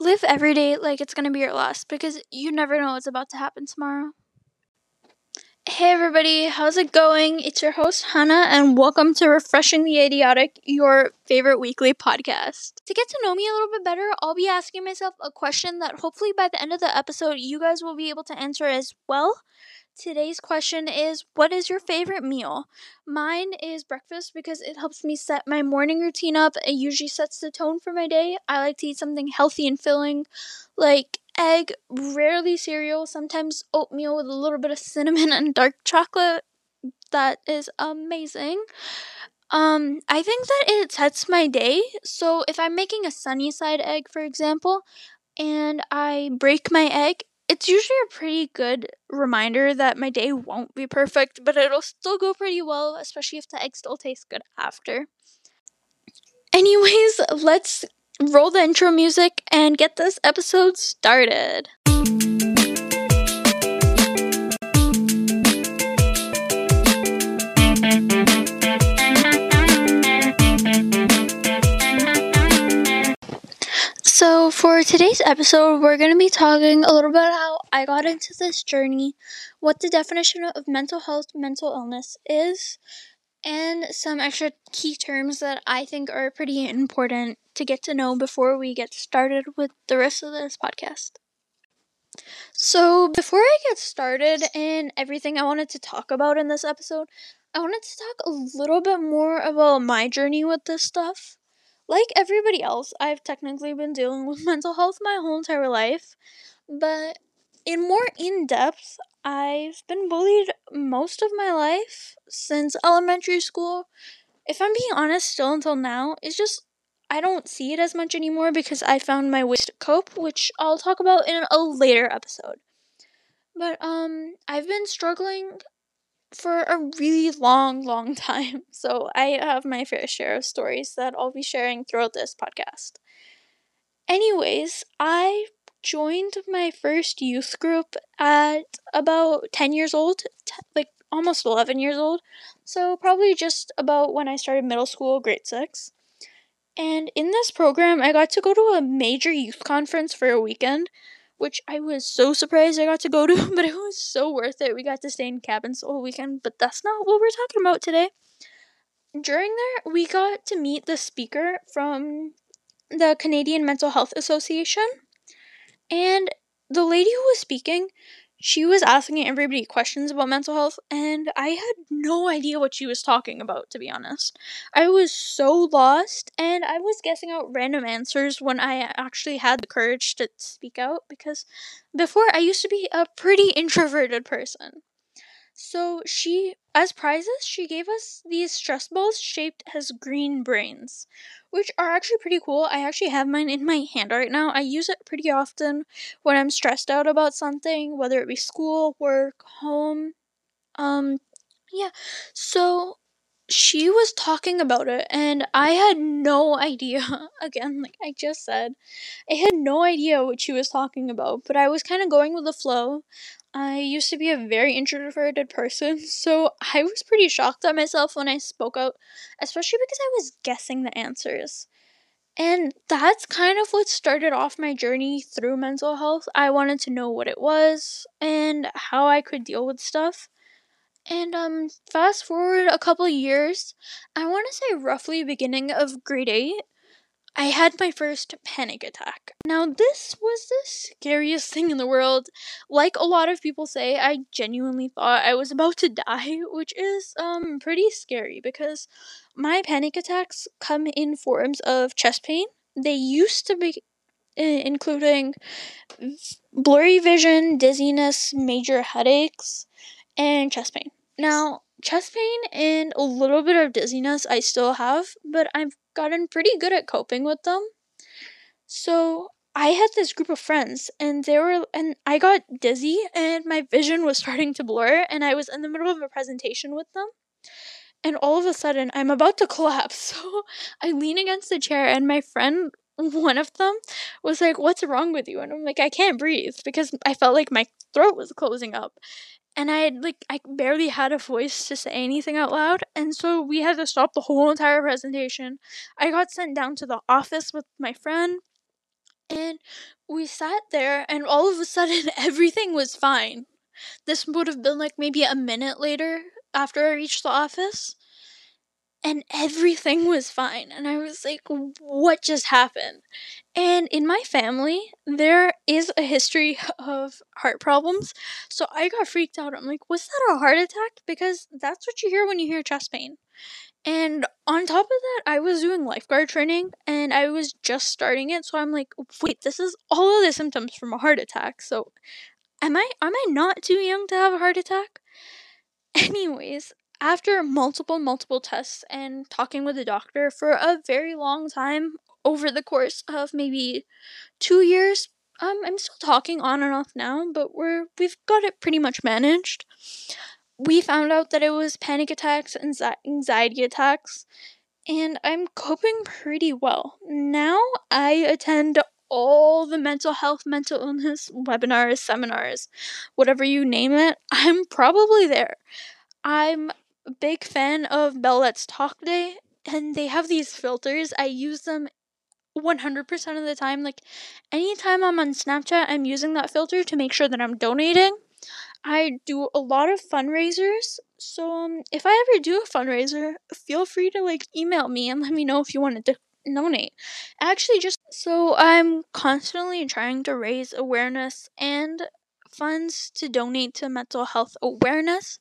Live every day like it's gonna be your last because you never know what's about to happen tomorrow. Hey everybody, how's it going? It's your host Hannah, and welcome to Refreshing the Idiotic, your favorite weekly podcast. To get to know me a little bit better, I'll be asking myself a question that hopefully by the end of the episode you guys will be able to answer as well. Today's question is What is your favorite meal? Mine is breakfast because it helps me set my morning routine up. It usually sets the tone for my day. I like to eat something healthy and filling, like egg, rarely cereal, sometimes oatmeal with a little bit of cinnamon and dark chocolate. That is amazing. Um, I think that it sets my day. So if I'm making a sunny side egg, for example, and I break my egg, it's usually a pretty good reminder that my day won't be perfect, but it'll still go pretty well, especially if the egg still tastes good after. Anyways, let's roll the intro music and get this episode started. For today's episode, we're going to be talking a little bit how I got into this journey, what the definition of mental health, mental illness is, and some extra key terms that I think are pretty important to get to know before we get started with the rest of this podcast. So, before I get started in everything I wanted to talk about in this episode, I wanted to talk a little bit more about my journey with this stuff like everybody else, I've technically been dealing with mental health my whole entire life, but in more in depth, I've been bullied most of my life since elementary school. If I'm being honest, still until now, it's just I don't see it as much anymore because I found my ways to cope, which I'll talk about in a later episode. But um I've been struggling for a really long, long time. So I have my fair share of stories that I'll be sharing throughout this podcast. Anyways, I joined my first youth group at about 10 years old, t- like almost 11 years old. So probably just about when I started middle school, grade 6. And in this program, I got to go to a major youth conference for a weekend which I was so surprised I got to go to, but it was so worth it. We got to stay in cabins all weekend, but that's not what we're talking about today. During there, we got to meet the speaker from the Canadian Mental Health Association, and the lady who was speaking, she was asking everybody questions about mental health, and I had no idea what she was talking about, to be honest. I was so lost, and I was guessing out random answers when I actually had the courage to speak out because before I used to be a pretty introverted person. So she, as prizes, she gave us these stress balls shaped as green brains, which are actually pretty cool. I actually have mine in my hand right now. I use it pretty often when I'm stressed out about something, whether it be school, work, home. Um, yeah. So she was talking about it, and I had no idea. Again, like I just said, I had no idea what she was talking about, but I was kind of going with the flow. I used to be a very introverted person, so I was pretty shocked at myself when I spoke out, especially because I was guessing the answers. And that's kind of what started off my journey through mental health. I wanted to know what it was and how I could deal with stuff. And um fast forward a couple years, I want to say roughly beginning of grade 8, I had my first panic attack. Now, this was the scariest thing in the world. Like a lot of people say, I genuinely thought I was about to die, which is um pretty scary because my panic attacks come in forms of chest pain. They used to be including blurry vision, dizziness, major headaches, and chest pain. Now, chest pain and a little bit of dizziness I still have, but I've gotten pretty good at coping with them. So I had this group of friends and they were and I got dizzy and my vision was starting to blur and I was in the middle of a presentation with them. And all of a sudden I'm about to collapse. So I lean against the chair and my friend one of them was like, What's wrong with you? And I'm like, I can't breathe because I felt like my throat was closing up and I had like I barely had a voice to say anything out loud, and so we had to stop the whole entire presentation. I got sent down to the office with my friend, and we sat there, and all of a sudden, everything was fine. This would have been like maybe a minute later after I reached the office, and everything was fine. And I was like, what just happened? And in my family, there is a history of heart problems. So I got freaked out. I'm like, was that a heart attack? Because that's what you hear when you hear chest pain. And on top of that, I was doing lifeguard training and I was just starting it. So I'm like, wait, this is all of the symptoms from a heart attack. So am I am I not too young to have a heart attack? Anyways, after multiple multiple tests and talking with the doctor for a very long time over the course of maybe 2 years, um I'm still talking on and off now, but we're we've got it pretty much managed. We found out that it was panic attacks and anxiety attacks and I'm coping pretty well. Now I attend all the mental health, mental illness webinars, seminars, whatever you name it, I'm probably there. I'm big fan of Bell Talk Day, and they have these filters. I use them 100% of the time. Like, anytime I'm on Snapchat, I'm using that filter to make sure that I'm donating. I do a lot of fundraisers. So, um, if I ever do a fundraiser, feel free to like email me and let me know if you want to donate. Actually, just so I'm constantly trying to raise awareness and funds to donate to mental health awareness.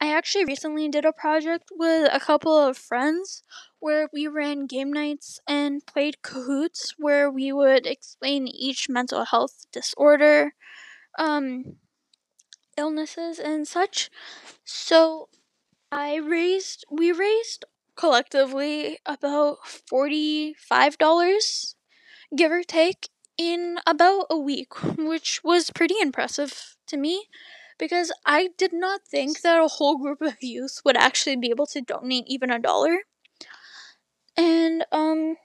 I actually recently did a project with a couple of friends where we ran game nights and played Kahoots where we would explain each mental health disorder, um, illnesses, and such. So I raised, we raised collectively about $45, give or take, in about a week, which was pretty impressive to me because I did not think that a whole group of youth would actually be able to donate even a dollar. And um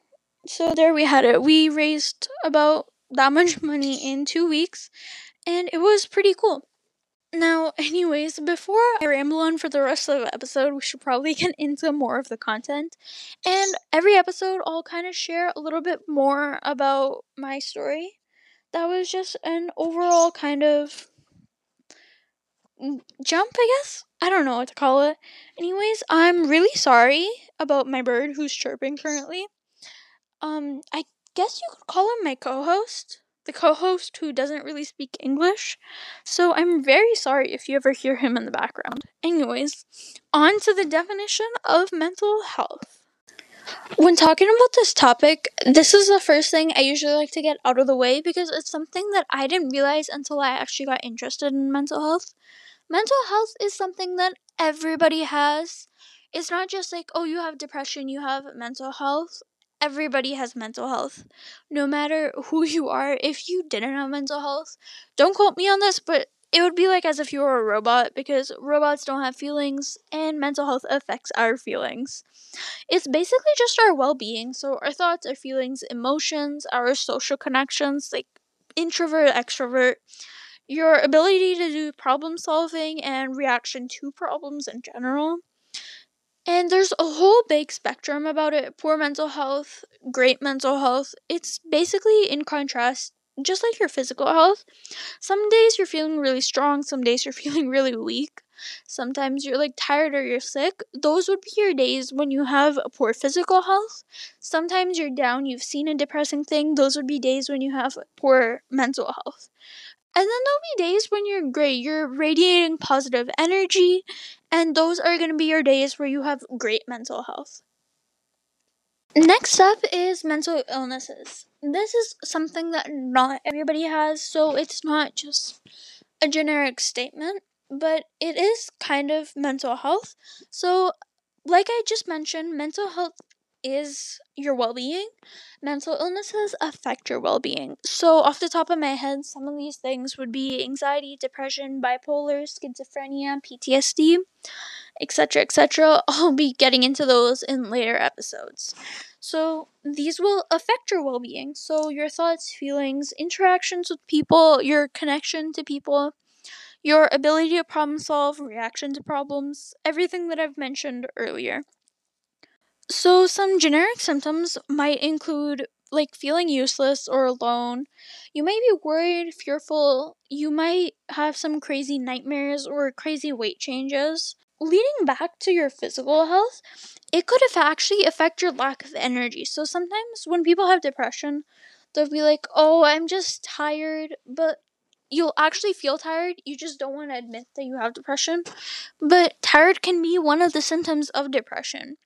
so there we had it. We raised about that much money in 2 weeks and it was pretty cool. Now, anyways, before I ramble on for the rest of the episode, we should probably get into more of the content. And every episode, I'll kind of share a little bit more about my story. That was just an overall kind of jump, I guess. I don't know what to call it. Anyways, I'm really sorry about my bird who's chirping currently. Um, I guess you could call him my co host the co host who doesn't really speak English, so I'm very sorry if you ever hear him in the background. Anyways, on to the definition of mental health. When talking about this topic, this is the first thing I usually like to get out of the way because it's something that I didn't realize until I actually got interested in mental health. Mental health is something that everybody has. It's not just like, oh, you have depression, you have mental health everybody has mental health. No matter who you are, if you didn't have mental health, don't quote me on this, but it would be like as if you were a robot because robots don't have feelings and mental health affects our feelings. It's basically just our well being. So, our thoughts, our feelings, emotions, our social connections, like introvert, extrovert, your ability to do problem solving and reaction to problems in general. And there's a whole big spectrum about it poor mental health, great mental health. It's basically in contrast, just like your physical health. Some days you're feeling really strong, some days you're feeling really weak. Sometimes you're like tired or you're sick. Those would be your days when you have a poor physical health. Sometimes you're down, you've seen a depressing thing. Those would be days when you have poor mental health. And then there'll be days when you're great, you're radiating positive energy, and those are going to be your days where you have great mental health. Next up is mental illnesses. This is something that not everybody has, so it's not just a generic statement, but it is kind of mental health. So, like I just mentioned, mental health is your well being. Mental illnesses affect your well being. So, off the top of my head, some of these things would be anxiety, depression, bipolar, schizophrenia, PTSD, etc., etc. I'll be getting into those in later episodes. So, these will affect your well being. So, your thoughts, feelings, interactions with people, your connection to people, your ability to problem solve, reaction to problems, everything that I've mentioned earlier. So, some generic symptoms might include like feeling useless or alone. You might be worried, fearful. You might have some crazy nightmares or crazy weight changes. Leading back to your physical health, it could actually affect your lack of energy. So sometimes when people have depression, they'll be like, "Oh, I'm just tired," but you'll actually feel tired. You just don't want to admit that you have depression. But tired can be one of the symptoms of depression.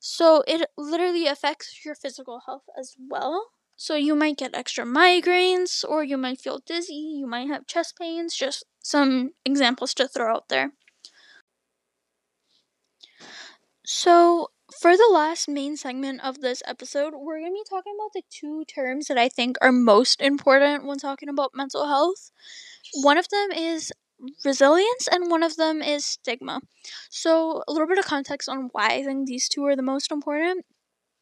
So it literally affects your physical health as well. So you might get extra migraines or you might feel dizzy, you might have chest pains, just some examples to throw out there. So, for the last main segment of this episode, we're going to be talking about the two terms that I think are most important when talking about mental health. One of them is resilience and one of them is stigma. So, a little bit of context on why I think these two are the most important.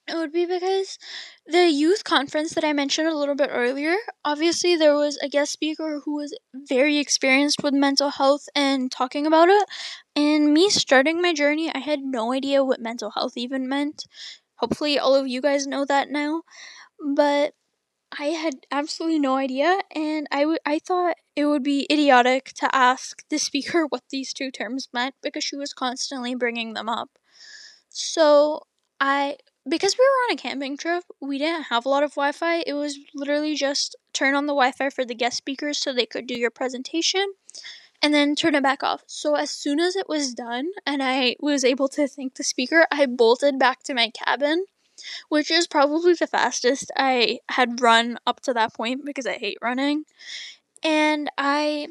It would be because the youth conference that I mentioned a little bit earlier, obviously, there was a guest speaker who was very experienced with mental health and talking about it. And me starting my journey, I had no idea what mental health even meant. Hopefully, all of you guys know that now. But I had absolutely no idea, and I, w- I thought it would be idiotic to ask the speaker what these two terms meant because she was constantly bringing them up. So, I because we were on a camping trip, we didn't have a lot of Wi Fi. It was literally just turn on the Wi Fi for the guest speakers so they could do your presentation and then turn it back off. So as soon as it was done and I was able to thank the speaker, I bolted back to my cabin, which is probably the fastest I had run up to that point because I hate running. And I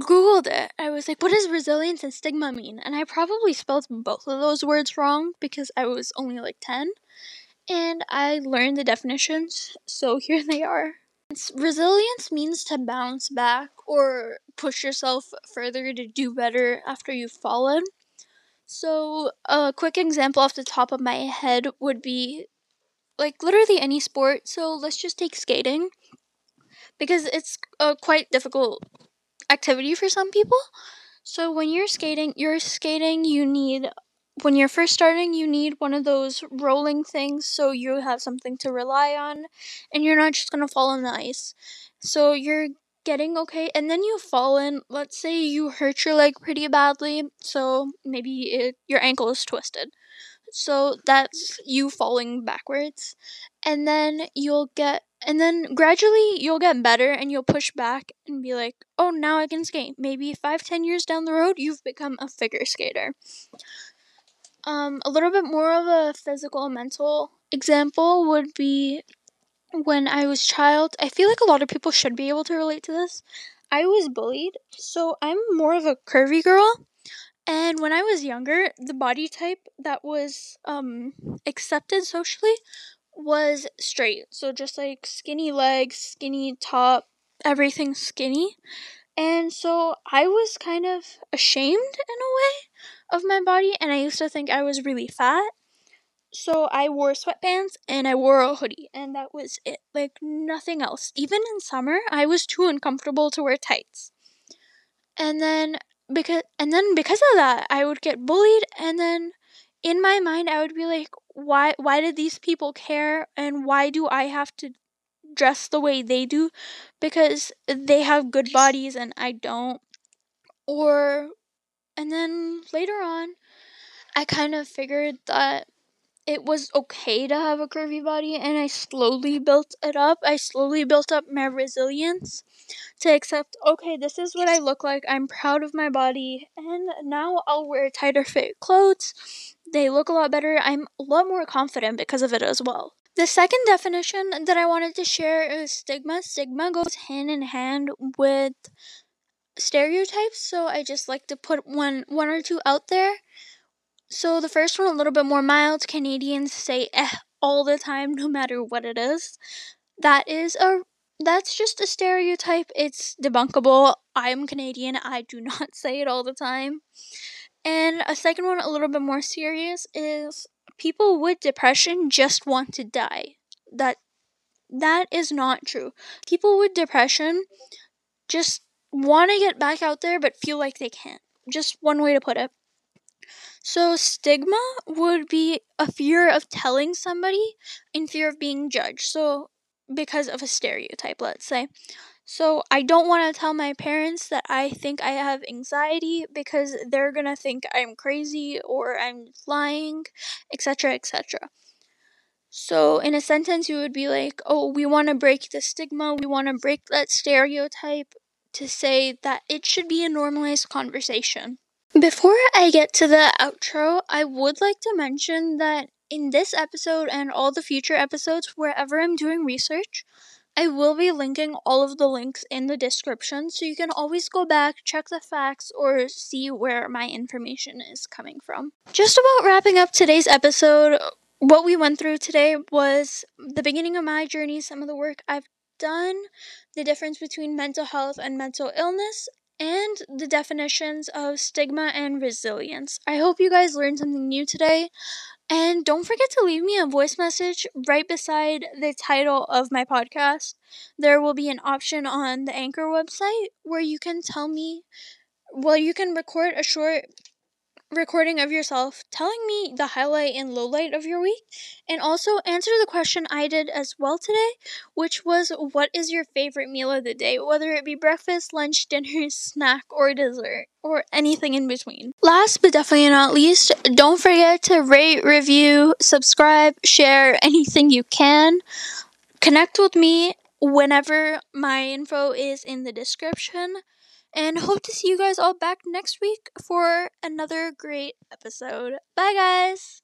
Googled it. I was like, what does resilience and stigma mean? And I probably spelled both of those words wrong because I was only like 10. And I learned the definitions, so here they are. Resilience means to bounce back or push yourself further to do better after you've fallen. So, a quick example off the top of my head would be like literally any sport. So, let's just take skating because it's a quite difficult activity for some people. So when you're skating, you're skating, you need when you're first starting, you need one of those rolling things so you have something to rely on and you're not just going to fall on the ice. So you're getting okay and then you fall in, let's say you hurt your leg pretty badly, so maybe it, your ankle is twisted. So that's you falling backwards. And then you'll get and then gradually you'll get better and you'll push back and be like, oh, now I can skate. Maybe five, ten years down the road, you've become a figure skater. Um, a little bit more of a physical mental example would be when I was child. I feel like a lot of people should be able to relate to this. I was bullied, so I'm more of a curvy girl. And when I was younger, the body type that was um, accepted socially was straight. So just like skinny legs, skinny top, everything skinny. And so I was kind of ashamed in a way of my body, and I used to think I was really fat. So I wore sweatpants and I wore a hoodie, and that was it. Like nothing else. Even in summer, I was too uncomfortable to wear tights. And then because and then because of that i would get bullied and then in my mind i would be like why why did these people care and why do i have to dress the way they do because they have good bodies and i don't or and then later on i kind of figured that it was okay to have a curvy body and I slowly built it up. I slowly built up my resilience to accept, okay, this is what I look like. I'm proud of my body and now I'll wear tighter fit clothes. They look a lot better. I'm a lot more confident because of it as well. The second definition that I wanted to share is stigma. Stigma goes hand in hand with stereotypes, so I just like to put one one or two out there. So the first one a little bit more mild. Canadians say eh all the time no matter what it is. That is a that's just a stereotype. It's debunkable. I'm Canadian. I do not say it all the time. And a second one a little bit more serious is people with depression just want to die. That that is not true. People with depression just want to get back out there but feel like they can't. Just one way to put it. So, stigma would be a fear of telling somebody in fear of being judged. So, because of a stereotype, let's say. So, I don't want to tell my parents that I think I have anxiety because they're going to think I'm crazy or I'm lying, etc., etc. So, in a sentence, you would be like, oh, we want to break the stigma, we want to break that stereotype to say that it should be a normalized conversation. Before I get to the outro, I would like to mention that in this episode and all the future episodes, wherever I'm doing research, I will be linking all of the links in the description so you can always go back, check the facts, or see where my information is coming from. Just about wrapping up today's episode, what we went through today was the beginning of my journey, some of the work I've done, the difference between mental health and mental illness, and the definitions of stigma and resilience. I hope you guys learned something new today. And don't forget to leave me a voice message right beside the title of my podcast. There will be an option on the Anchor website where you can tell me, well, you can record a short recording of yourself telling me the highlight and lowlight of your week and also answer the question I did as well today, which was what is your favorite meal of the day, whether it be breakfast, lunch, dinner, snack, or dessert, or anything in between. Last but definitely not least, don't forget to rate, review, subscribe, share anything you can. Connect with me whenever my info is in the description and hope to see you guys all back next week for another great episode. Bye, guys.